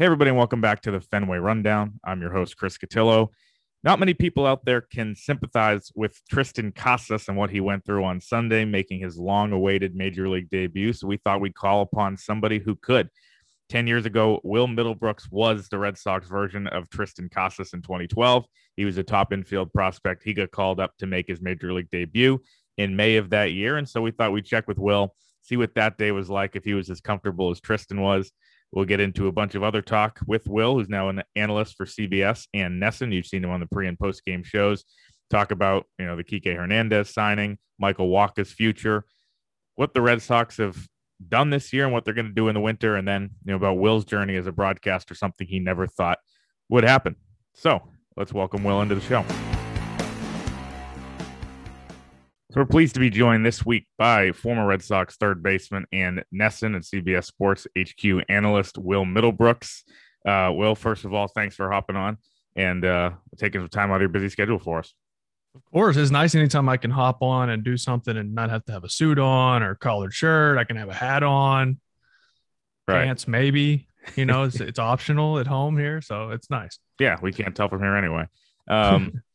Hey, everybody, and welcome back to the Fenway Rundown. I'm your host, Chris Cotillo. Not many people out there can sympathize with Triston Casas and what he went through on Sunday, making his long awaited major league debut. So we thought we'd call upon somebody who could. 10 years ago, Will Middlebrooks was the Red Sox version of Triston Casas in 2012. He was a top infield prospect. He got called up to make his major league debut in May of that year. And so we thought we'd check with Will, see what that day was like, if he was as comfortable as Triston was. We'll get into a bunch of other talk with Will, who's now an analyst for CBS and NESN. You've seen him on the pre and post game shows. Talk about you know the Kike Hernandez signing, Michael Wacha's future, what the Red Sox have done this year and what they're going to do in the winter, and then you know about Will's journey as a broadcaster, something he never thought would happen. So let's welcome Will into the show. So we're pleased to be joined this week by former Red Sox third baseman and NESN and CBS Sports HQ analyst Will Middlebrooks. Uh, Will, first of all, thanks for hopping on and uh, taking some time out of your busy schedule for us. Of course, it's nice anytime I can hop on and do something and not have to have a suit on or collared shirt. I can have a hat on, right. pants maybe. You know, it's, it's optional at home here, so it's nice. Yeah, we can't tell from here anyway. Um,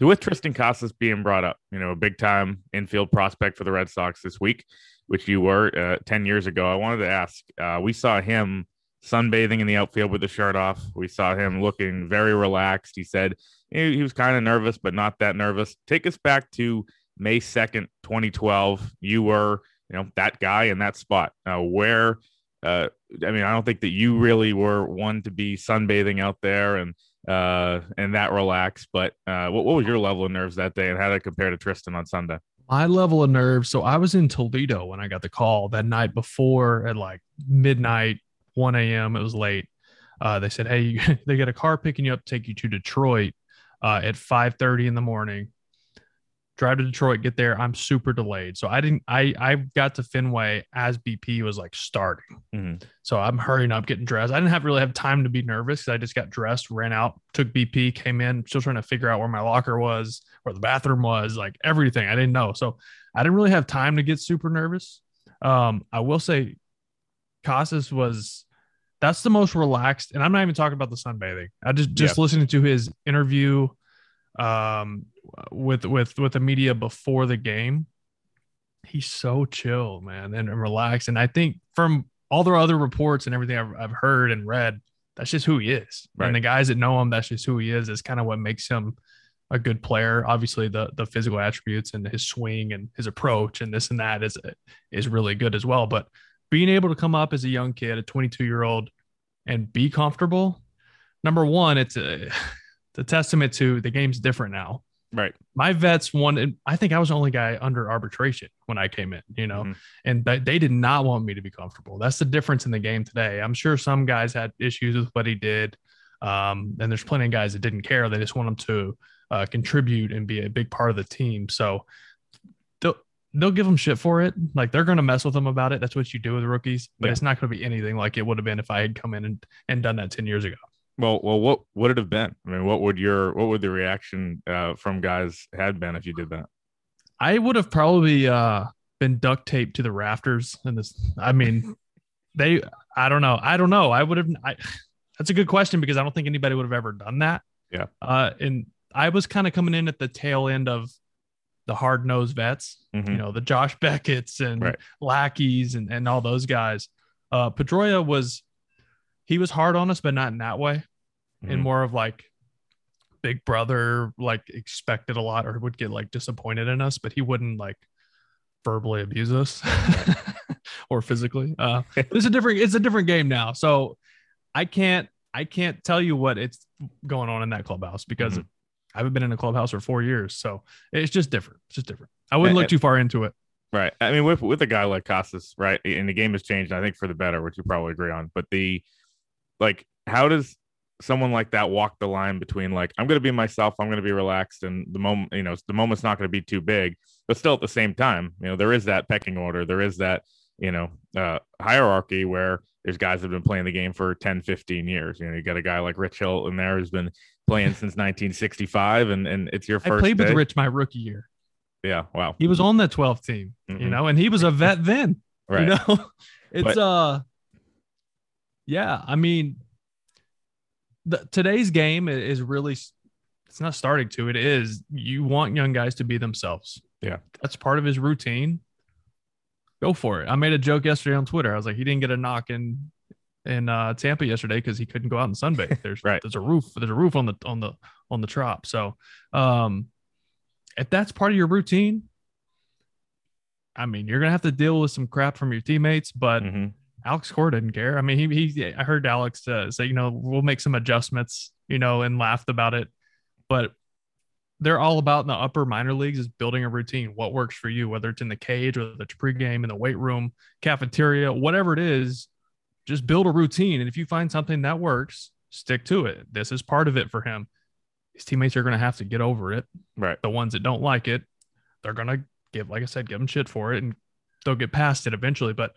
with Triston Casas being brought up, you know, a big time infield prospect for the Red Sox this week, which you were uh, 10 years ago. I wanted to ask uh, we saw him sunbathing in the outfield with the shirt off. We saw him looking very relaxed. He said he was kind of nervous, but not that nervous. Take us back to May 2nd, 2012. You were, you know, that guy in that spot. Uh, where, I mean, I don't think that you really were one to be sunbathing out there and uh, and that relaxed. But uh, what, what was your level of nerves that day, and how did it compare to Triston on Sunday? My level of nerves. So I was in Toledo when I got the call that night before at like midnight, 1 a.m. It was late. Uh, they said, "Hey, they got a car picking you up, to take you to Detroit uh, at 5:30 in the morning drive to Detroit, get there. I'm super delayed. So I didn't, I, I got to Fenway as BP was like starting. Mm-hmm. So I'm hurrying up, getting dressed. I didn't have really have time to be nervous because I just got dressed, ran out, took BP, came in, still trying to figure out where my locker was, where the bathroom was, like everything. I didn't know. So I didn't really have time to get super nervous. Um, I will say Casas was, that's the most relaxed. And I'm not even talking about the sunbathing. I just, just listening to his interview um, with with with the media before the game, he's so chill, man, and, and relaxed. And I think from all the other reports and everything I've, I've heard and read, that's just who he is. Right. And the guys that know him, that's just who he is. Is kind of what makes him a good player. Obviously, the the physical attributes and his swing and his approach and this and that is is really good as well. But being able to come up as a young kid, a 22 year old, and be comfortable. Number one, it's a it's a testament to the game's different now. Right. My vets wanted, I think I was the only guy under arbitration when I came in, you know, mm-hmm. and th- they did not want me to be comfortable. That's the difference in the game today. I'm sure some guys had issues with what he did. Um, and there's plenty of guys that didn't care. They just want him to uh, contribute and be a big part of the team. So they'll, they'll give them shit for it. Like they're going to mess with them about it. That's what you do with rookies, but yeah. it's not going to be anything like it would have been if I had come in and, and done that 10 years ago. Well, well, what would it have been? I mean, what would your what would the reaction uh, from guys had been if you did that? I would have probably uh, been duct taped to the rafters. And this, I mean, they, I don't know, I don't know. I would have. I, that's a good question because I don't think anybody would have ever done that. Yeah. Uh, and I was kind of coming in at the tail end of the hard nosed vets, mm-hmm. you know, the Josh Beckett's and right. Lackeys and and all those guys. Uh, Pedroia was he was hard on us, but not in that way. Mm-hmm. And more of like big brother, like expected a lot or would get like disappointed in us, but he wouldn't like verbally abuse us or physically. Uh it's a different it's a different game now. So I can't I can't tell you what it's going on in that clubhouse because mm-hmm. I haven't been in a clubhouse for four years. So it's just different. It's just different. I wouldn't look too far into it. Right. I mean, with with a guy like Casas, right, and the game has changed, I think, for the better, which you probably agree on. But the like how does someone like that walk the line between like I'm going to be myself, I'm going to be relaxed, and the moment you know the moment's not going to be too big, but still at the same time, you know there is that pecking order, there is that you know uh, hierarchy where there's guys that have been playing the game for 10, 15 years. You know, you got a guy like Rich Hill in there who's been playing since 1965, and and it's your first. I played day. with Rich my rookie year. Yeah, wow. He was on that 12th team, mm-hmm. you know, and he was a vet then. right. You know, it's but, uh yeah, I mean, the, today's game is really it's not starting to. It is you want young guys to be themselves. Yeah, that's part of his routine. Go for it. I made a joke yesterday on Twitter. I was like, he didn't get a knock in in uh, Tampa yesterday because he couldn't go out and sunbathe. There's right. There's a roof. There's a roof on the on the on the trop. So, um, if that's part of your routine, I mean, you're gonna have to deal with some crap from your teammates, but mm-hmm. Alex Cora didn't care. I mean, he, he I heard Alex uh, say, you know, we'll make some adjustments, you know, and laughed about it, but they're all about in the upper minor leagues is building a routine. What works for you, whether it's in the cage, whether it's pregame in the weight room, cafeteria, whatever it is, just build a routine. And if you find something that works, stick to it. This is part of it for him. His teammates are going to have to get over it. Right. The ones that don't like it, they're going to give, like I said, give them shit for it and they'll get past it eventually. But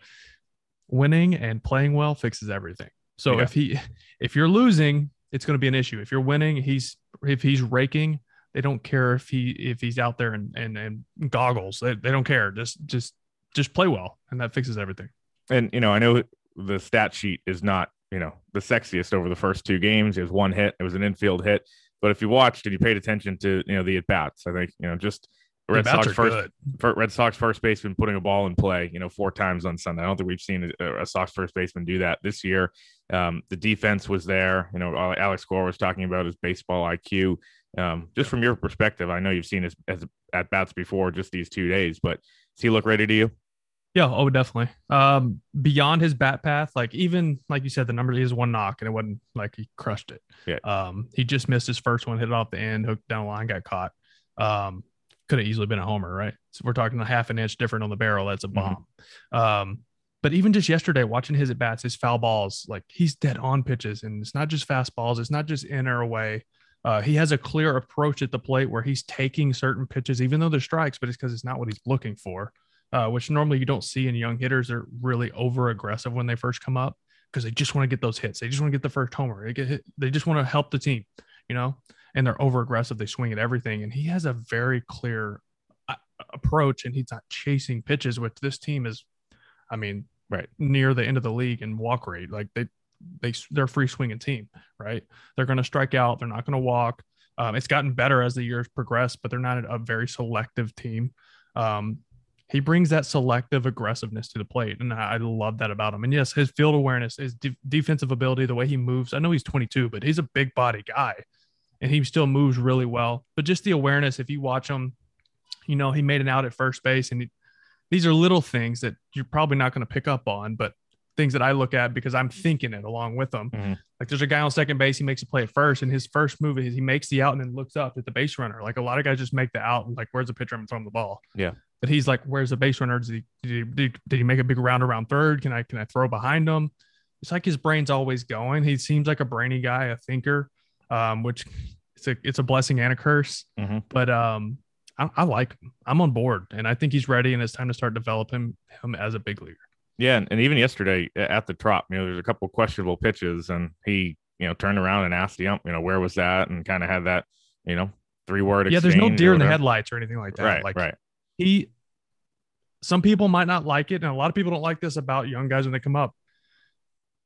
winning and playing well fixes everything. So yeah. if he if you're losing, it's going to be an issue. If you're winning, he's if he's raking, they don't care if he if he's out there and and, and goggles. They, they don't care. Just just just play well, and that fixes everything. And you know, I know the stat sheet is not you know the sexiest over the first two games. It was one hit. It was an infield hit. But if you watched and you paid attention to you know the at bats, I think you know just Red Sox first, Red Sox first baseman putting a ball in play, you know, four times on Sunday. I don't think we've seen a, a Sox first baseman do that this year. Um, the defense was there. You know, Alex Cora was talking about his baseball IQ. Um, just from your perspective, I know you've seen his as at bats before, just these two days, but does he look ready to you? Yeah, oh, definitely. Um, beyond his bat path, like even like you said, the number is one knock, and it wasn't like he crushed it. Yeah. Um, he just missed his first one, hit it off the end, hooked down the line, got caught. Um, could have easily been a homer, right? So we're talking a half an inch different on the barrel. That's a bomb. Mm-hmm. Um, but even just yesterday, watching his at bats, his foul balls, like he's dead on pitches, and it's not just fastballs, it's not just in or away. Uh, he has a clear approach at the plate where he's taking certain pitches, even though they're strikes, but it's because it's not what he's looking for, uh, which normally you don't see in young hitters. They're really over aggressive when they first come up because they just want to get those hits. They just want to get the first homer. They get hit, they just want to help the team, you know and they're over aggressive. They swing at everything. And he has a very clear uh, approach and he's not chasing pitches, which this team is, I mean, right near the end of the league in walk rate. Like they, they, they're a free swinging team, right? They're going to strike out. They're not going to walk. Um, it's gotten better as the years progress, but they're not a very selective team. Um, he brings that selective aggressiveness to the plate, and I, I love that about him. And yes, his field awareness, his de- defensive ability, the way he moves. I know he's 22, but he's a big body guy and he still moves really well. But just the awareness, if you watch him, you know, he made an out at first base, and he, these are little things that you're probably not going to pick up on, but things that I look at because I'm thinking it along with them. Mm-hmm. Like there's a guy on second base, he makes a play at first, and his first move is he makes the out and then looks up at the base runner. Like a lot of guys just make the out and like, where's the pitcher? I'm throwing the ball. Yeah. But he's like, where's the base runner? Did he, did he, did he make a big round around third? Can I can I throw behind him? It's like his brain's always going. He seems like a brainy guy, a thinker, um, which it's a it's a blessing and a curse. Mm-hmm. But um, I, I, like him. I'm on board, and I think he's ready, and it's time to start developing him as a big leaguer. Yeah, and, and even yesterday at the Trop, you know, there's a couple questionable pitches, and he you know turned around and asked the ump, you know, where was that, and kind of had that, you know, three word. Yeah, there's no deer in the headlights or anything like that. Right, like, right. He. Some people might not like it, and a lot of people don't like this about young guys when they come up.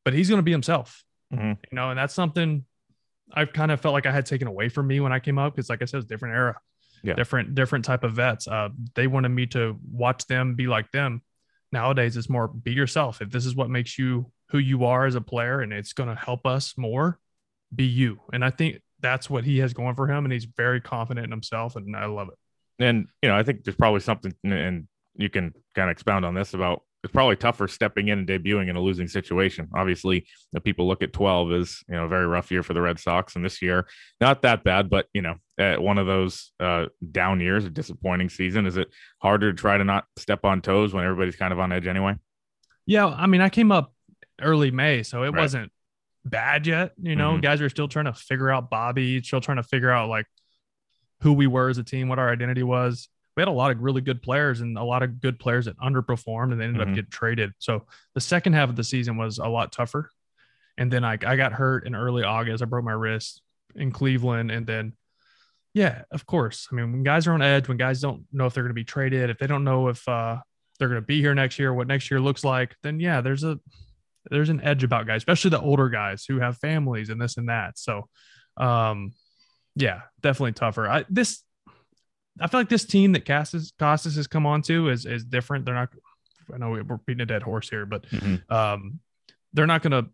But he's going to be himself, mm-hmm. you know, and that's something I've kind of felt like I had taken away from me when I came up because, like I said, it's different era, yeah. different different type of vets. Uh, they wanted me to watch them be like them. Nowadays, it's more be yourself. If this is what makes you who you are as a player, and it's going to help us more, be you. And I think that's what he has going for him, and he's very confident in himself, and I love it. And you know, I think there's probably something, and you can kind of expound on this about it's probably tougher stepping in and debuting in a losing situation. Obviously, the people look at 12 as you know a very rough year for the Red Sox, and this year not that bad, but you know uh, one of those uh, down years, a disappointing season. Is it harder to try to not step on toes when everybody's kind of on edge anyway? Yeah, I mean, I came up early May, so it right. wasn't bad yet. You know, mm-hmm. guys are still trying to figure out Bobby, still trying to figure out like who we were as a team, what our identity was we had a lot of really good players and a lot of good players that underperformed and they ended mm-hmm. up getting traded. So the second half of the season was a lot tougher. And then I, I got hurt in early August. I broke my wrist in Cleveland. And then, yeah, of course. I mean, when guys are on edge, when guys don't know if they're going to be traded, if they don't know if uh, they're going to be here next year, what next year looks like, then yeah, there's a there's an edge about guys, especially the older guys who have families and this and that. So, um, yeah, definitely tougher. I this I feel like this team that Casas Costas has come on to is is different. They're not. I know we're beating a dead horse here, but Mhm. um, they're not going to.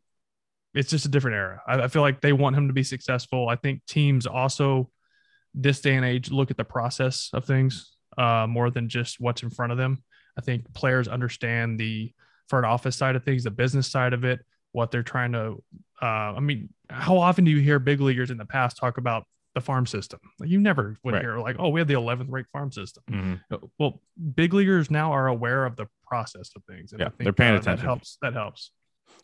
It's just a different era. I, I feel like they want him to be successful. I think teams also, this day and age, look at the process of things uh, more than just what's in front of them. I think players understand the front office side of things, the business side of it, what they're trying to. Uh, I mean, how often do you hear big leaguers in the past talk about the farm system? Like you never would Right. hear like, oh, we have the 11th ranked farm system. Mhm. Well, big leaguers now are aware of the process of things. And I Yeah, think, they're paying uh, attention. That helps. That helps.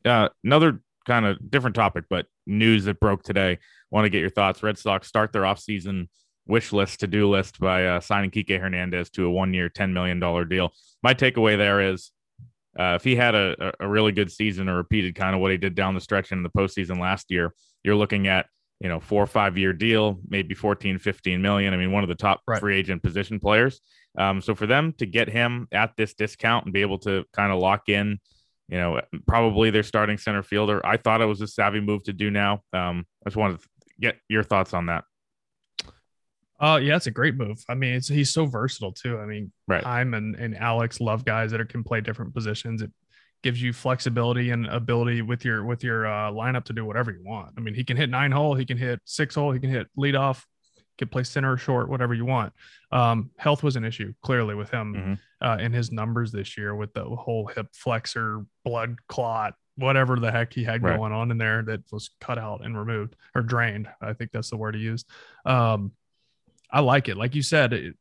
Uh, another kind of different topic, but news that broke today. Want to get your thoughts? Red Sox start their offseason wish list, to do list by uh, signing Kike Hernandez to a one year, $10 million deal. My takeaway there is uh, if he had a- a really good season or repeated kind of what he did down the stretch in the postseason last year, you're looking at, you know, four or five year deal, maybe 14, 15 million. I mean, one of the top Right. free agent position players. Um, so for them to get him at this discount and be able to kind of lock in, you know, probably their starting center fielder, I thought it was a savvy move to do now. Um, I just wanted to get your thoughts on that. Uh, yeah, it's a great move. I mean, it's he's so versatile too. I mean, Right. I'm and, and Alex love guys that are, can play different positions. It gives you flexibility and ability with your with your uh, lineup to do whatever you want. I mean, he can hit nine hole, he can hit six hole, he can hit lead off, can play center or short, whatever you want. Um, health was an issue clearly with him Mhm. uh, in his numbers this year with the whole hip flexor, blood clot, whatever the heck he had Right. going on in there that was cut out and removed or drained. I think that's the word he used. Um, I like it. Like you said, it,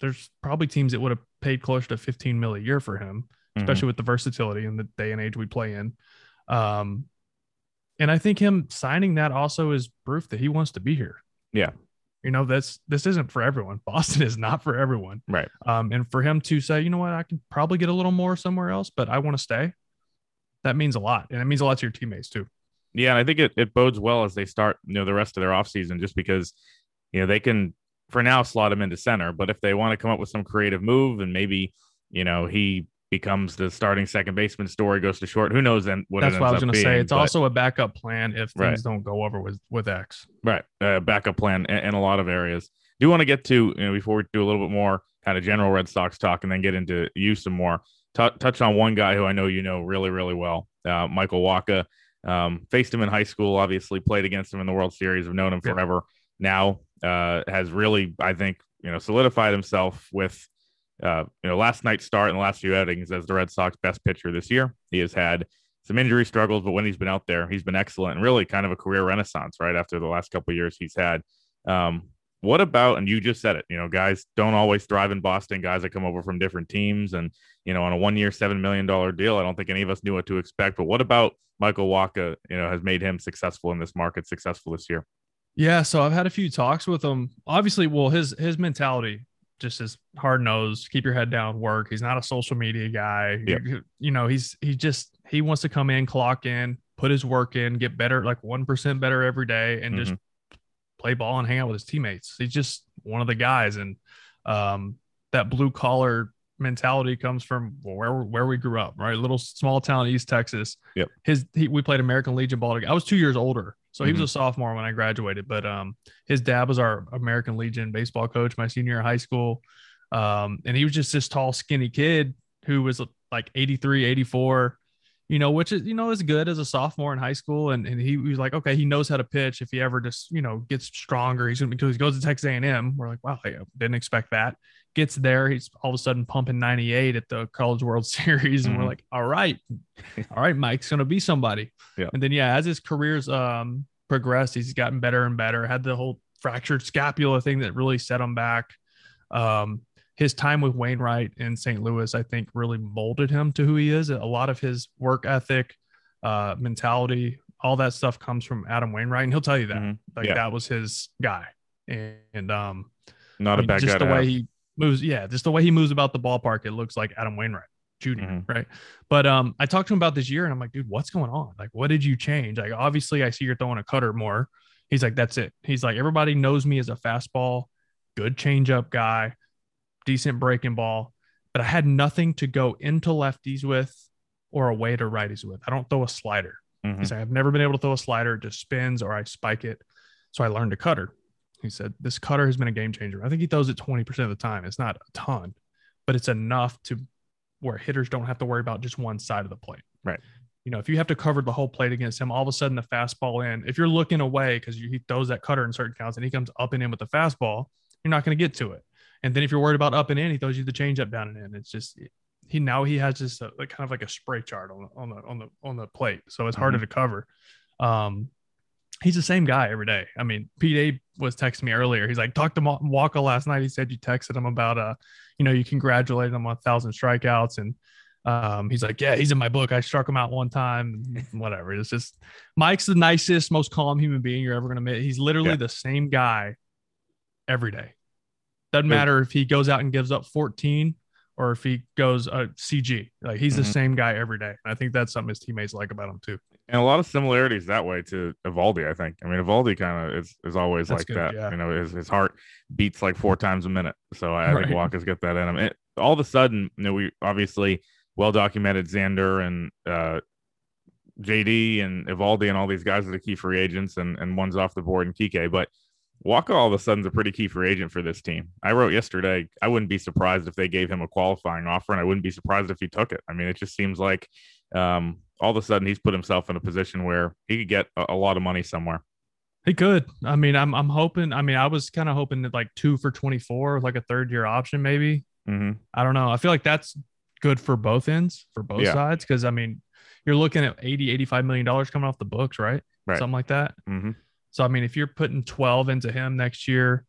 there's probably teams that would have paid closer to 15 mil a year for him, Especially with the versatility in the day and age we play in. Um, and I think him signing that also is proof that he wants to be here. Yeah. You know, that's this isn't for everyone. Boston is not for everyone. Right. Um, and for him to say, you know what, I can probably get a little more somewhere else, but I want to stay. That means a lot. And it means a lot to your teammates too. Yeah, and I think it, it bodes well as they start, you know, the rest of their offseason just because, you know, they can for now slot him into center. But if they want to come up with some creative move and maybe, you know, he becomes the starting second baseman, story goes to short. Who knows then what That's what I was going to say. It's but- also a backup plan if things Right. don't go over with with X. Right. Uh, backup plan in, in a lot of areas. Do want to get to, you know, before we do a little bit more kind of general Red Sox talk and then get into you some more, tou touch on one guy who I know you know really, really well, uh, Michael Wacha. Um, faced him in high school, obviously played against him in the World Series. I've known him forever. Now uh, has really, I think, you know, solidified himself with, uh, you know, last night's start and the last few outings as the Red Sox best pitcher this year. He has had some injury struggles, but when he's been out there, he's been excellent and really kind of a career renaissance right after the last couple years he's had. Um, what about, and you just said it, you know, guys don't always thrive in Boston, guys that come over from different teams and, you know, on a one year, $7 million deal, I don't think any of us knew what to expect. But what about Michael Wacha, you know, has made him successful in this market, successful this year? Yeah, so I've had a few talks with him. Obviously, well, his his mentality just is hard nosed, keep your head down, work. He's not a social media guy. Yeah. You, you know, he's he just he wants to come in, clock in, put his work in, get better, like one percent better every day, and just play ball and hang out with his teammates. He's just one of the guys, and um, that blue collar mentality comes from where where we grew up, right? Little small town East Texas. Yep. His he, we played American Legion ball together. I was two years older, so he was a sophomore when I graduated. But um, his dad was our American Legion baseball coach my senior year of high school, um, and he was just this tall, skinny kid who was like 83, 84. You know, which is you know is good as a sophomore in high school, and, and he, was like, okay, he knows how to pitch. If he ever just you know gets stronger, he's gonna because he goes to Texas A and M. We're like, wow, I didn't expect that gets there, he's all of a sudden pumping 98 at the College World Series, and Mhm. we're like, all right, all right, Mike's gonna be somebody. Yeah. And then yeah, as his career's um progressed, he's gotten better and better. Had the whole fractured scapula thing that really set him back. Um, his time with Wainwright in St. Louis, I think, really molded him to who he is. A lot of his work ethic, uh, mentality, all that stuff comes from Adam Wainwright, and he'll tell you that. Mhm. Like Yeah. that was his guy. And, and um Not I a mean, bad just guy the way have. he moves. Yeah, just the way he moves about the ballpark, it looks like Adam Wainwright Jr. Mhm. Right. But um, I talked to him about this year, and I'm like, dude, what's going on? Like, what did you change? Like, obviously, I see you're throwing a cutter more. He's like, that's it. He's like, everybody knows me as a fastball, good changeup guy, decent breaking ball, but I had nothing to go into lefties with or a way to righties with. I don't throw a slider. Mhm. He's like, I've never been able to throw a slider. It just spins or I spike it. So I learned a cutter. He said, This cutter has been a game changer. I think he throws it 20% of the time. It's not a ton, but it's enough to where hitters don't have to worry about just one side of the plate. Right. You know, if you have to cover the whole plate against him, all of a sudden the fastball in, if you're looking away because he throws that cutter in certain counts and he comes up and in with the fastball, you're not going to get to it. And then if you're worried about up and in, he throws you the changeup down and in. It's just he now he has just a, like kind of like a spray chart on the on the on the on the plate, so it's harder to cover. Um, he's the same guy every day. I mean, Pete was texting me earlier. He's like, talked to Ma- Wacha last night. He said you texted him about uh, you know, you congratulated him on a thousand strikeouts and. Um, he's like, yeah, he's in my book. I struck him out one time. Whatever. It's just Mike's the nicest, most calm human being you're ever gonna meet. He's literally Yeah. the same guy every day. Doesn't matter if he goes out and gives up 14 or if he goes uh, CG. Like he's the Mhm. same guy every day. And I think that's something his teammates like about him too. And a lot of similarities that way to Eovaldi. I think. I mean, Eovaldi kind of is is always That's like good, that. yeah. You know, his his heart beats like four times a minute. So I, I think Right. Wacha's got that in him. It, all of a sudden, you know, we obviously well documented Xander and uh, JD and Eovaldi and all these guys are the key free agents, and and one's off the board and Kike, but. Walker all of a sudden is a pretty key free agent for this team. I wrote yesterday, I wouldn't be surprised if they gave him a qualifying offer, and I wouldn't be surprised if he took it. I mean, it just seems like um, all of a sudden he's put himself in a position where he could get a, a lot of money somewhere. He could. I mean, I'm I'm hoping. I mean, I was kind of hoping that like two for 24, like a third year option, maybe. Mm-hmm. I don't know. I feel like that's good for both ends, for both Yeah. sides. Cause I mean, you're looking at 80, 85 million dollars coming off the books, right? Right. Something like that. Mm-hmm. So I mean, if you're putting 12 into him next year,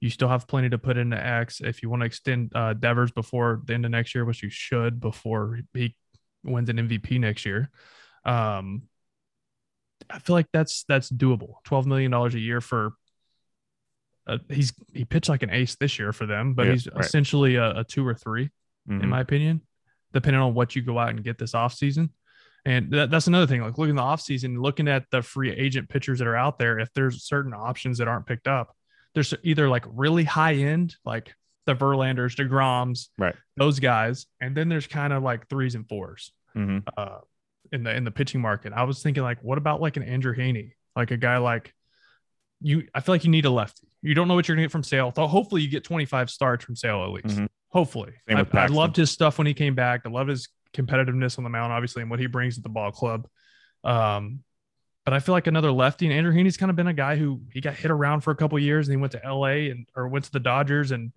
you still have plenty to put into X. If you want to extend uh, Devers before the end of next year, which you should before he wins an MVP next year, um, I feel like that's that's doable. 12 million dollars a year for. Uh, he's he pitched like an ace this year for them, but Yeah, he's right. essentially a, a two or 3 Mm-hmm. in my opinion, depending on what you go out and get this offseason. And that, that's another thing. Like looking at the offseason, looking at the free agent pitchers that are out there, if there's certain options that aren't picked up, there's either like really high end, like the Verlanders, DeGroms, Right. those guys, and then there's kind of like threes and fours Mm-hmm. uh, in the in the pitching market. I was thinking like, what about like an Andrew Heaney, like a guy like you? I feel like you need a lefty. You don't know what you're gonna get from Sale. So hopefully you get 25 starts from Sale at least. Mhm. Hopefully, I, I loved his stuff when he came back. I love his competitiveness on the mound, obviously, and what he brings to the ball club. Um, but I feel like another lefty and Andrew Heaney's kind of been a guy who he got hit around for a couple years and he went to LA and or went to the Dodgers and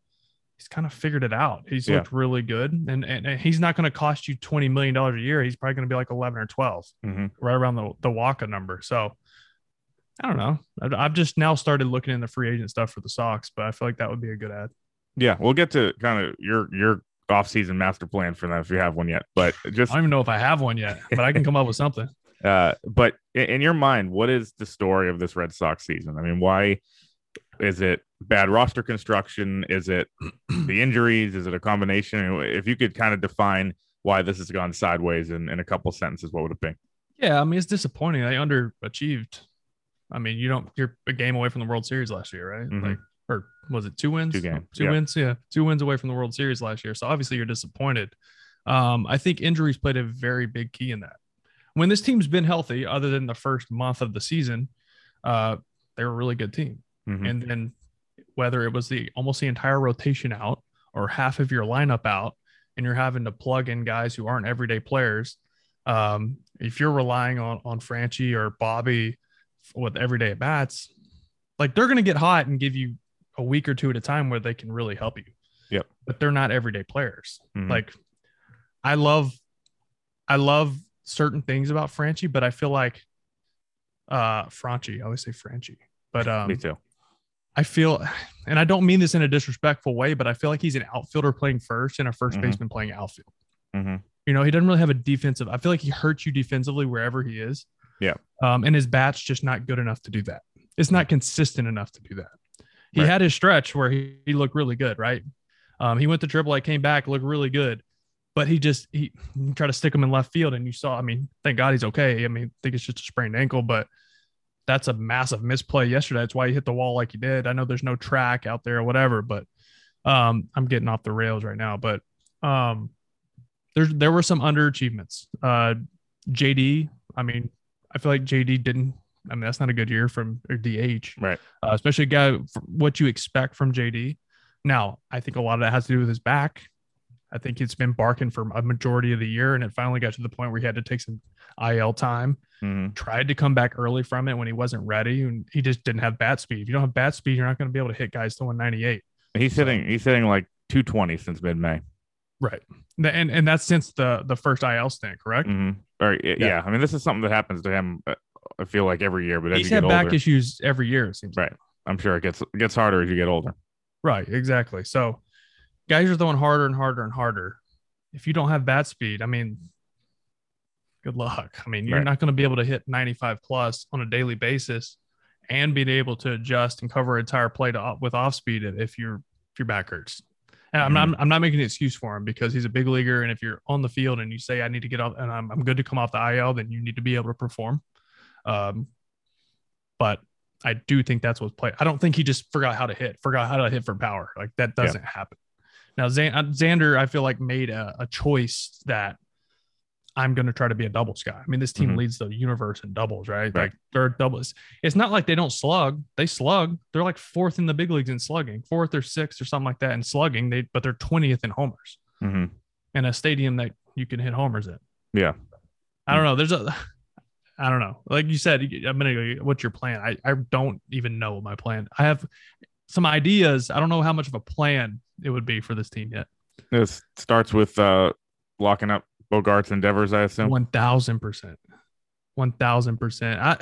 he's kind of figured it out. He's Yeah. looked really good and, and, and he's not going to cost you $20 million a year. He's probably going to be like 11 or 12, Mm-hmm. right around the, the Wacha number. So I don't know. I've, I've just now started looking in the free agent stuff for the Sox, but I feel like that would be a good ad. Yeah, we'll get to kind of your your off-season master plan for that if you have one yet. But just I don't even know if I have one yet, but I can come up with something. uh, but in your mind, what is the story of this Red Sox season? I mean, why is it bad roster construction? Is it the injuries? Is it a combination? If you could kind of define why this has gone sideways in, in a couple sentences, what would it be? Yeah, I mean it's disappointing. They underachieved. I mean, you don't you're a game away from the World Series last year, right? Mhm. Like or was it two wins? Two games, Two yeah. wins, yeah. Two wins away from the World Series last year. So obviously you're disappointed. Um, I think injuries played a very big key in that. When this team's been healthy, other than the first month of the season, uh, they're a really good team. Mhm. And then whether it was the almost the entire rotation out or half of your lineup out, and you're having to plug in guys who aren't everyday players. Um, if you're relying on on Franchi or Bobby with everyday at bats, like they're gonna get hot and give you a week or two at a time where they can really help you. Yep. But they're not everyday players. Mhm. Like I love I love certain things about Franchi, but I feel like uh Franchi, I always say Franchi. But um Me too. I feel, and I don't mean this in a disrespectful way, but I feel like he's an outfielder playing first and a 1st Mhm. baseman playing outfield. Mhm. You know, he doesn't really have a defensive. I feel like he hurts you defensively wherever he is. Yeah. Um, and his bat's just not good enough to do that. It's not consistent enough to do that. He Right. had his stretch where he, he looked really good, right? Um, he went to triple A, came back, looked really good, but he just he, he tried to stick him in left field, and you saw. I mean, thank God he's okay. I mean, I think it's just a sprained ankle, but that's a massive misplay yesterday. That's why he hit the wall like he did. I know there's no track out there or whatever, but um, I'm getting off the rails right now. But um, there's there were some underachievements. Uh, JD, I mean, I feel like JD didn't. I mean, that's not a good year from or DH, Right. uh, especially a guy what you expect from JD. Now, I think a lot of that has to do with his back. I think it's been barking for a majority of the year, and it finally got to the point where he had to take some IL time. Mhm. Tried to come back early from it when he wasn't ready, and he just didn't have bat speed. If you don't have bat speed, you're not going to be able to hit guys to 198. He's hitting. He's hitting like 220 since mid May. Right. And and that's since the the first IL stint, correct? hmm Or yeah, Yeah. I mean, this is something that happens to him. uh, I feel like every year, but as He's had get back issues every year, it seems. right? I'm sure it gets it gets harder as you get older. Right, exactly. So guys are throwing harder and harder and harder. If you don't have bat speed, I mean, good luck. I mean, you're Right. not going to be able to hit 95 plus on a daily basis and being able to adjust and cover an entire play to, with off speed if you're if your back hurts. And I'm not I'm not making an excuse for him because he's a big leaguer. And if you're on the field and you say I need to get off and I'm, I'm good to come off the IL, then you need to be able to perform. Um, but I do think that's what's played. I don't think he just forgot how to hit, forgot how to hit for power. Like that doesn't happen. Now, uh, Xander, I feel like made a, a choice that I'm going to try to be a doubles guy. I mean, this team Mhm. leads the universe in doubles, right? Right. Like they're doubles. It's not like they don't slug. They slug. They're like fourth in the big leagues in slugging, fourth or sixth or something like that in slugging. They but they're 20th in homers hmm in a stadium that you can hit homers in. Yeah. I don't know. There's a, I don't know. Like you said a minute ago, what's your plan? I, I don't even know my plan. I have some ideas. I don't know how much of a plan it would be for this team yet. This starts with uh, locking up Bogaerts and Devers, I assume. One thousand percent. One thousand percent. I,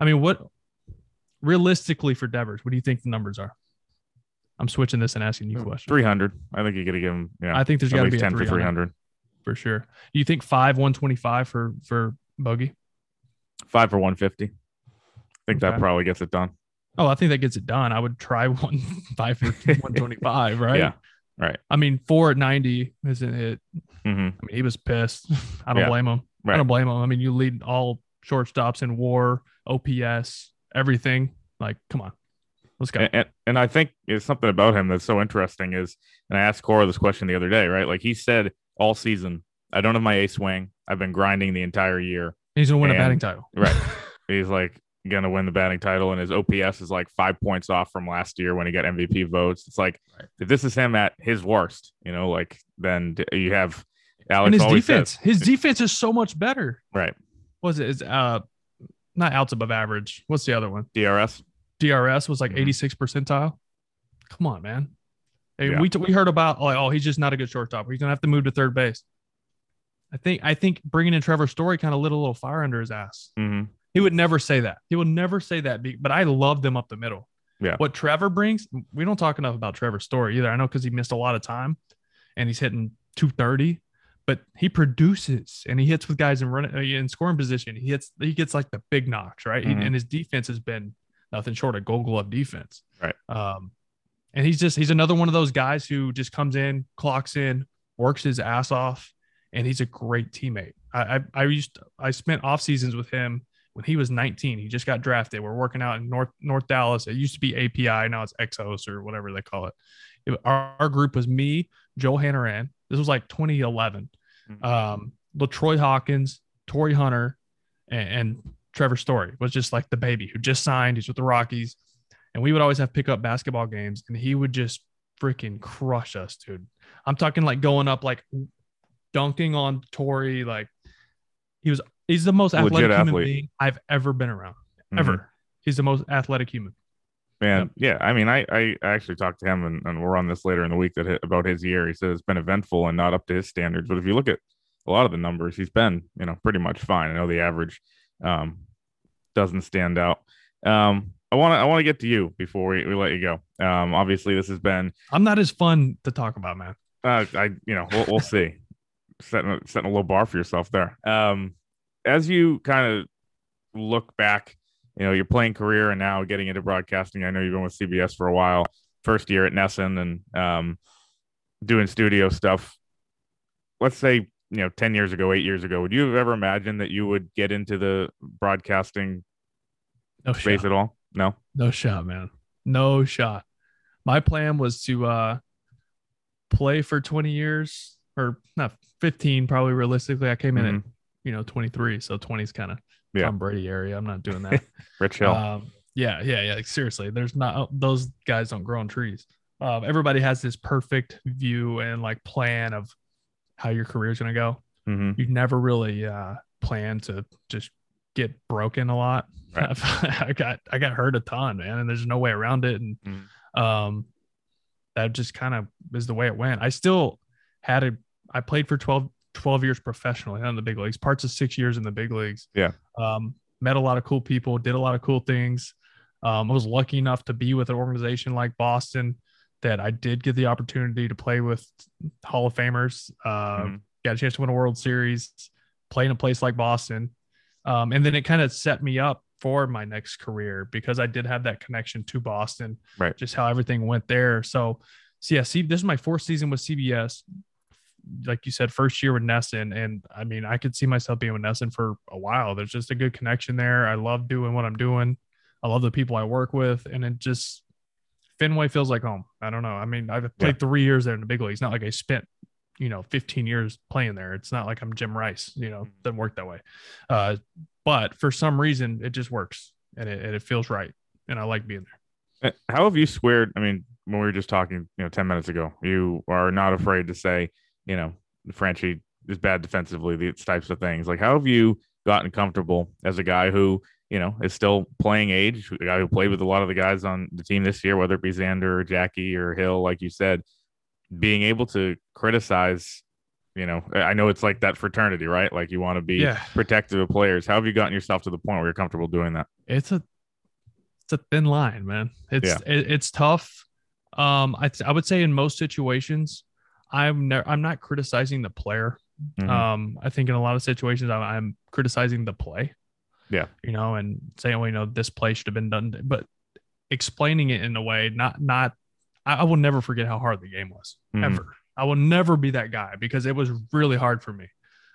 I mean, what realistically for Devers? What do you think the numbers are? I'm switching this and asking you questions. 300. I think you got to give him, yeah, I think there's got to be a 10 three for 300. for sure. You think five one twenty five for for Bogey? Five for 150. I think that probably gets it done. Oh, I think that gets it done. I would try one five one twenty five, right? Yeah. Right. I mean, four at ninety isn't it? hmm I mean, he was pissed. I don't Yeah. blame him. I don't blame him. I mean, you lead all shortstops in WAR, OPS, everything. Like, come on, let's go. And, and, and I think it's something about him that's so interesting is, and I asked Cora this question the other day, right? Like he said all season, I don't have my ace swing. I've been grinding the entire year. He's gonna win a batting title. Right. He's like gonna win the batting title, and his OPS is like five points off from last year when he got MVP votes. It's like Right. if this is him at his worst, you know, like then you have Alex and his defense, says, his defense is so much better. right? Was it? Is uh, not outs above average. What's the other one? DRS. DRS was like Mhm. 86 percentile. Come on, man. Hey, Yeah. we we heard about like, oh, he's just not a good shortstop. He's gonna have to move to third base. I think I think bringing in Trevor Story kind of lit a little fire under his ass. hmm He would never say that. He would never say that. But I love them up the middle. Yeah. What Trevor brings, we don't talk enough about Trevor Story either. I know because he missed a lot of time, and he's hitting 230. But he produces and he hits with guys in run uh, in scoring position. He hits. He gets like the big knocks, right? He- Mhm. and his defense has been nothing short of Gold Glove defense. Right. Um, and he's just he's another one of those guys who just comes in, clocks in, works his ass off, and he's a great teammate. I I, I used I spent off seasons with him when he was 19. He just got drafted. We're working out in North North Dallas. It used to be API, now it's Exos or whatever they call it. It- our, our group was me, Joe Hannaran. This was like 2011. Mhm. Um, LaTroy Hawkins, Torii Hunter, and, and Trevor Story was just like the baby who just signed. He's with the Rockies, and we would always have pickup basketball games, and he would just freaking crush us, dude. I'm talking like going up, like dunking on Torii. Like he was, he's the most Legit athletic human athlete. being I've ever been around. Mhm. Ever. He's the most athletic human. Man, yeah. I mean, I, I actually talked to him, and, and we're on this later in the week that about his year. He said it's been eventful and not up to his standards. But if you look at a lot of the numbers, he's been, you know, pretty much fine. I know the average um, doesn't stand out. Um, I want to I want to get to you before we, we let you go. Um, obviously, this has been I'm not as fun to talk about, man. uh, I you know we'll, we'll see. Setting a, setting a low bar for yourself there. Um, as you kind of look back, you know your playing career and now getting into broadcasting. I know you've been with CBS for a while. First year at NESN and um, doing studio stuff. Let's say you know ten years ago, eight years ago, would you have ever imagined that you would get into the broadcasting No space shot. at all? No. No shot, man. No shot. My plan was to uh play for 20 years or not 15, probably realistically. I came in Mhm. at you know 23, so 20 is kind of Yeah. Tom Brady area. I'm not doing that. Rich Hill. Um, yeah, yeah, yeah. like, seriously, there's not those guys don't grow on trees. Um, everybody has this perfect view and like plan of how your career is gonna go. hmm You never really uh, plan to just get broken a lot. Right. I got I got hurt a ton, man, and there's no way around it. And Mhm. um, that just kind of is the way it went. I still had a I played for 12, 12 years professionally not in the big leagues, parts of six years in the big leagues. Yeah. Um, met a lot of cool people, did a lot of cool things. Um, I was lucky enough to be with an organization like Boston that I did get the opportunity to play with Hall of Famers. Uh, Mhm. Got a chance to win a World Series, play in a place like Boston. Um, and then it kind of set me up for my next career because I did have that connection to Boston, Right. just how everything went there. So, so yeah, see, this is my fourth season with CBS. Like you said, first year with NESN. And I mean, I could see myself being with NESN for a while. There's just a good connection there. I love doing what I'm doing. I love the people I work with. And it just, Fenway feels like home. I don't know. I mean, I've played Yeah. three years there in the big leagues. Not like I spent, you know, 15 years playing there. It's not like I'm Jim Rice, you know, Mhm. doesn't work that way. Uh, but for some reason, it just works and it, and it feels right. And I like being there. Uh, How have you squared? I mean, when we were just talking, you know, 10 minutes ago, you are not afraid to say, you know, the Frenchie is bad defensively, these types of things. Like, how have you gotten comfortable as a guy who, you know, is still playing age, a guy who played with a lot of the guys on the team this year, whether it be Xander or Jackie or Hill, like you said, being able to criticize, you know, I know it's like that fraternity, right? Like you want to be Yeah. protective of players. How have you gotten yourself to the point where you're comfortable doing that? It's a, it's a thin line, man. It's, Yeah. it, it's tough. Um, I, I would say in most situations, I'm never, I'm not criticizing the player. Mhm. Um, I think in a lot of situations, I'm, I'm criticizing the play. Yeah. You know, and saying, well, you know, this play should have been done, but explaining it in a way, not, not, I, I will never forget how hard the game was Mhm. ever. I will never be that guy because it was really hard for me.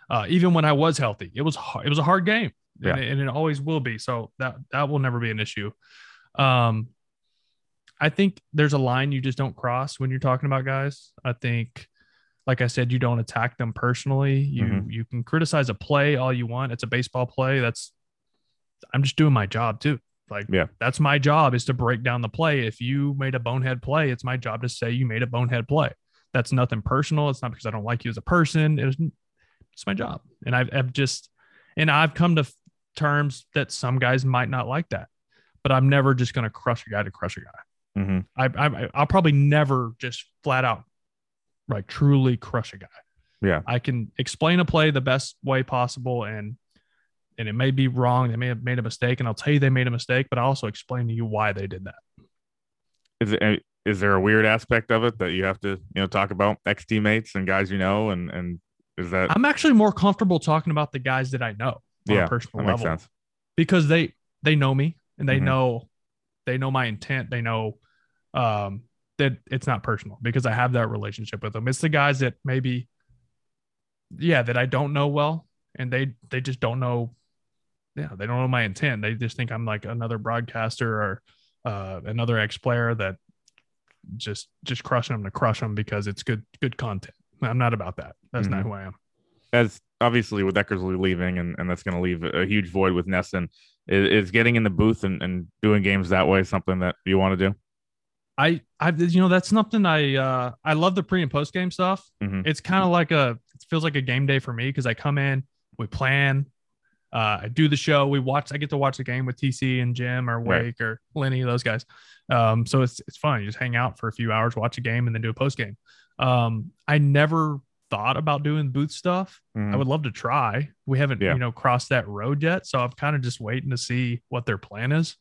Uh, even when I was healthy, it was, hard, it was a hard game Yeah. and, it, and it always will be. So that, that will never be an issue. Um, I think there's a line you just don't cross when you're talking about guys. I think, like I said, you don't attack them personally. You Mhm. you can criticize a play all you want. It's a baseball play. That's I'm just doing my job too. Like Yeah. that's my job is to break down the play. If you made a bonehead play, it's my job to say you made a bonehead play. That's nothing personal. It's not because I don't like you as a person. It was, it's my job, and I've, I've just and I've come to terms that some guys might not like that, but I'm never just going to crush a guy to crush a guy. Mhm. I, I I'll probably never just flat out like truly crush a guy. Yeah. I can explain a play the best way possible and and it may be wrong. They may have made a mistake, and I'll tell you they made a mistake, but I also explain to you why they did that. is it is there a weird aspect of it that you have to you know talk about ex teammates and guys you know and and is that I'm actually more comfortable talking about the guys that I know on yeah a personal that makes level sense because they they know me and they Mhm. know they know my intent. They know um that it's not personal because I have that relationship with them. It's the guys that maybe yeah, that I don't know well and they they just don't know yeah, they don't know my intent. They just think I'm like another broadcaster or uh another ex-player that just just crushing them to crush them because it's good good content. I'm not about that. That's not Mhm. who I am. as obviously with Eckersley leaving and, and that's going to leave a huge void with NESN is, is getting in the booth and, and doing games that way something that you want to do I I you know that's something I uh I love the pre and post game stuff. Mhm. It's kind of like a it feels like a game day for me because I come in, we plan, uh, I do the show, we watch. I get to watch the game with TC and Jim or Right. Wake or Lenny, those guys. Um, so it's it's fun. You just hang out for a few hours, watch a game, and then do a post game. Um, I never thought about doing booth stuff. Mhm. I would love to try. We haven't, Yeah. you know, crossed that road yet. So I'm kind of just waiting to see what their plan is.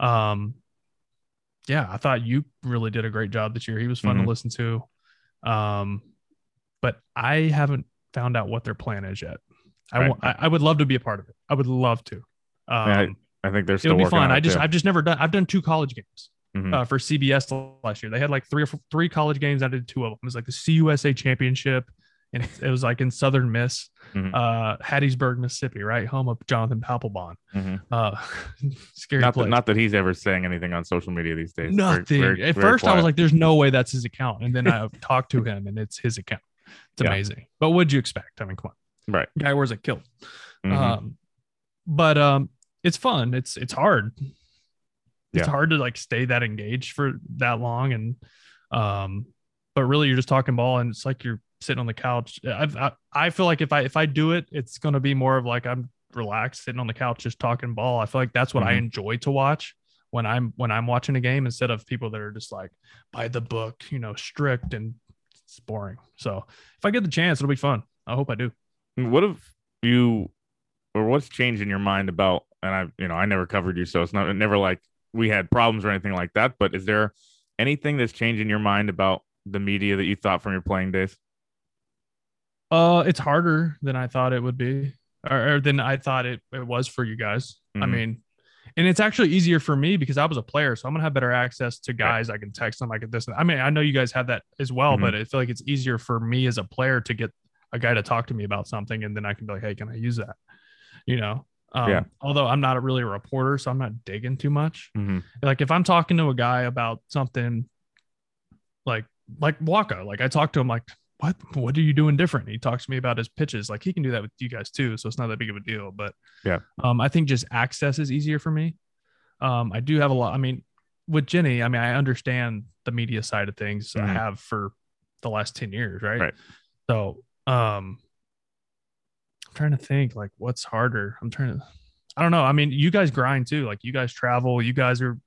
Um, yeah, I thought you really did a great job this year. He was fun Mhm. to listen to. Um, but I haven't found out what their plan is yet. I Right. I, I would love to be a part of it. I would love to. Um, Yeah, I think they're still it'll be fun. I just too. I've just never done. I've done two college games Mhm. uh, for CBS last year. They had like three or four, three college games. I did two of them. It was like the CUSA championship, and it, was like in Southern Miss, Mhm. uh, Hattiesburg, Mississippi, right home of Jonathan Papelbon. Mhm. Uh, scary not that, not that he's ever saying anything on social media these days Nothing. very- At very first, I was like, "There's no way that's his account," and then I talked to him, and it's his account. It's Yeah. amazing. But what'd you expect? I mean, come on. Right. Guy wears a kilt. Mhm. Um, but um, it's fun. It's it's hard. It's Yeah. hard to like stay that engaged for that long, and um, but really you're just talking ball, and it's like you're sitting on the couch. I've, I I feel like if I if I do it, it's gonna be more of like I'm relaxed sitting on the couch just talking ball. I feel like that's what I Mhm. enjoy to watch when I'm when I'm watching a game instead of people that are just like by the book, you know, strict and it's boring. So if I get the chance, it'll be fun. I hope I do. what have you or what's changed in your mind about and i you know i never covered you so it's not never like we had problems or anything like that but is there anything that's changed in your mind about the media that you thought from your playing days Uh, it's harder than I thought it would be, or, or than I thought it, it was for you guys. I Mhm. mean, and it's actually easier for me because I was a player, so I'm gonna have better access to guys. I can text them. I can this. I mean, I know you guys have that as well, Mhm. but I feel like it's easier for me as a player to get a guy to talk to me about something, and then I can be like, "Hey, can I use that?" You know. Um, Yeah. Although I'm not a really a reporter, so I'm not digging too much mm-hmm. like if I'm talking to a guy about something like like Wacha, like I talk to him like, what what are you doing different? He talks to me about his pitches. Like he can do that with you guys too. So it's not that big of a deal. But Yeah. um, I think just access is easier for me. Um, I do have a lot. I mean, with Jenny, I mean, I understand the media side of things. I Mhm. have for the last 10 years, right? Right. So um I'm trying to think like what's harder. I'm trying to I don't know. I mean, you guys grind too. Like you guys travel, you guys are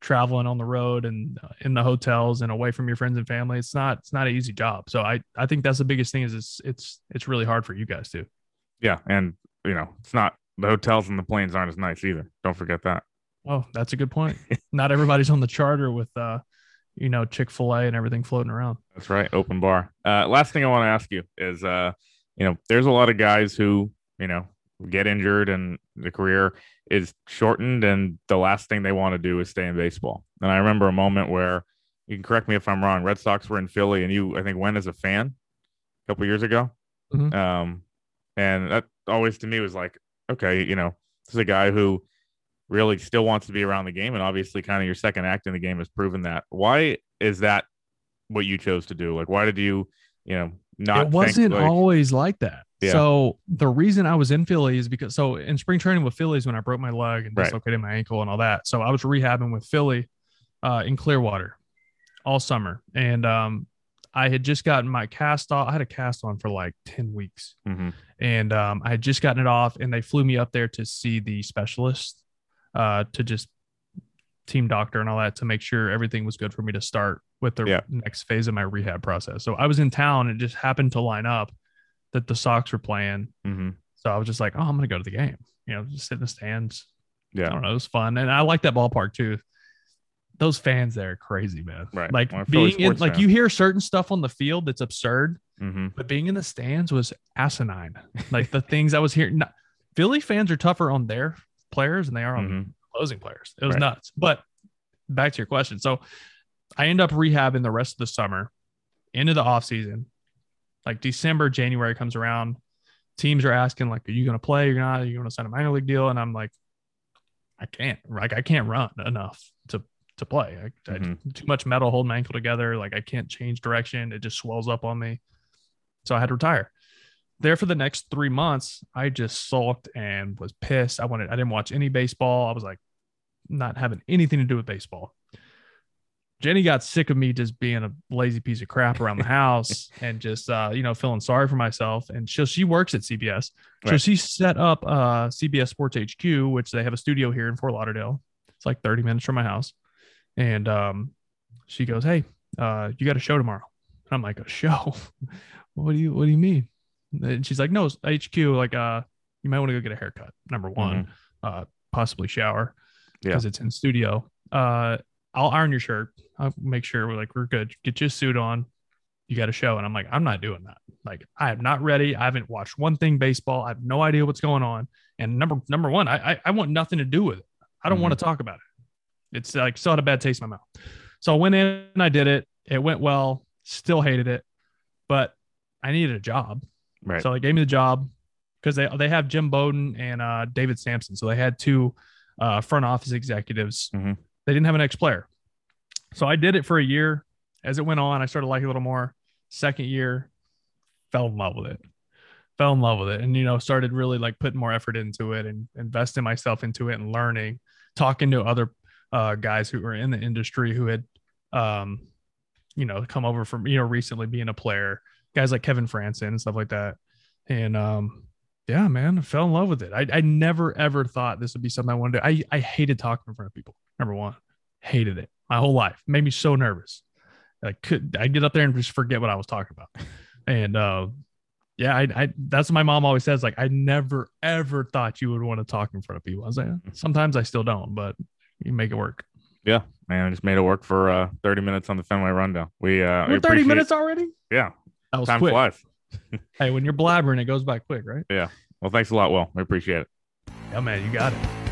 traveling on the road and uh, in the hotels and away from your friends and family. It's not it's not an easy job. So I I think that's the biggest thing is it's it's it's really hard for you guys too. yeah and you know it's not the hotels and the planes aren't as nice either don't forget that Oh, that's a good point. not everybody's on the charter with uh you know, Chick-fil-A and everything floating around. That's right. Open bar. Uh, last thing I want to ask you is, uh, you know, there's a lot of guys who, you know, get injured and the career is shortened, and the last thing they want to do is stay in baseball. And I remember a moment where you can correct me if I'm wrong. Red Sox were in Philly, and you, I think, went as a fan a couple years ago. Mhm. Um, and that always to me was like, okay, you know, this is a guy who really still wants to be around the game, and obviously, kind of your second act in the game has proven that. Why is that what you chose to do? Like, why did you, you know, not? it wasn't like- always like that. Yeah. So the reason I was in Philly is because so in spring training with Phillies when I broke my leg and Right. dislocated my ankle and all that. So I was rehabbing with Philly uh, in Clearwater all summer, and um, I had just gotten my cast off. I had a cast on for like ten weeks, Mhm. and um, I had just gotten it off, and they flew me up there to see the specialist uh, to just team doctor and all that to make sure everything was good for me to start with the Yeah. next phase of my rehab process. So I was in town and it just happened to line up that the Sox were playing. Mhm. So I was just like, oh, I'm gonna go to the game. You know, just sit in the stands. Yeah. I don't know, it was fun, and I like that ballpark too. Those fans there are crazy, man. Right. Like Well, being in, like fan. you hear certain stuff on the field that's absurd, hmm but being in the stands was asinine. Like the things I was hearing. Not, Philly fans are tougher on their players than they are on Mhm. closing players. It was Right. nuts. But back to your question. So I end up rehabbing the rest of the summer into the off season. Like December, January comes around. Teams are asking, like, are you going to play? You're not, are you going to sign a minor league deal? And I'm like, I can't, like, I can't run enough to, to play. I, I- Mhm. too much metal holding my ankle together. Like I can't change direction. It just swells up on me. So I had to retire. There for the next three months, I just sulked and was pissed. I wanted, I didn't watch any baseball. I was like, not having anything to do with baseball. Jenny got sick of me just being a lazy piece of crap around the house and just uh, you know feeling sorry for myself. And so she works at CBS, so Right. she set up uh, CBS Sports HQ, which they have a studio here in Fort Lauderdale. It's like 30 minutes from my house, and um, she goes, "Hey, uh, you got a show tomorrow?" And I'm like, "A show? what do you What do you mean?" And she's like, "No, it's HQ. Like, uh, you might want to go get a haircut. Number one, uh, possibly shower Yeah. because it's in studio. Uh, I'll iron your shirt. I'll make sure we're like we're good. Get your suit on. You got a show, and I'm like, I'm not doing that. Like, I am not ready. I haven't watched one thing baseball. I have no idea what's going on. And number number one, I I, I want nothing to do with it. I don't want to talk about it. It's like still had a bad taste in my mouth. So I went in and I did it. It went well. Still hated it, but I needed a job. Right. So they gave me the job because they they have Jim Bowden and uh, David Samson. So they had two uh, front office executives. Mhm. They didn't have an ex player. So I did it for a year. As it went on, I started liking it a little more. Second year, fell in love with it. Fell in love with it, and you know, started really like putting more effort into it and investing myself into it and learning, talking to other uh, guys who were in the industry who had, um, you know, come over from you know recently being a player, guys like Kevin Frandsen and stuff like that, and um, yeah, man, I fell in love with it. I, I never ever thought this would be something I wanted to. I I hated talking in front of people. Number one, hated it my whole life. Made me so nervous. I could I get up there and just forget what I was talking about. And uh, yeah, I, I that's what my mom always says. Like I never ever thought you would want to talk in front of people. I was like, sometimes I still don't, but you make it work. Yeah, man, I just made it work for uh, 30 minutes on the Fenway Rundown. We uh, we We're 30 minutes already. Yeah, That was time quick. flies. Hey, when you're blabbering, it goes by quick, right? Yeah. Well, thanks a lot. Will we appreciate it. Yeah, man, you got it.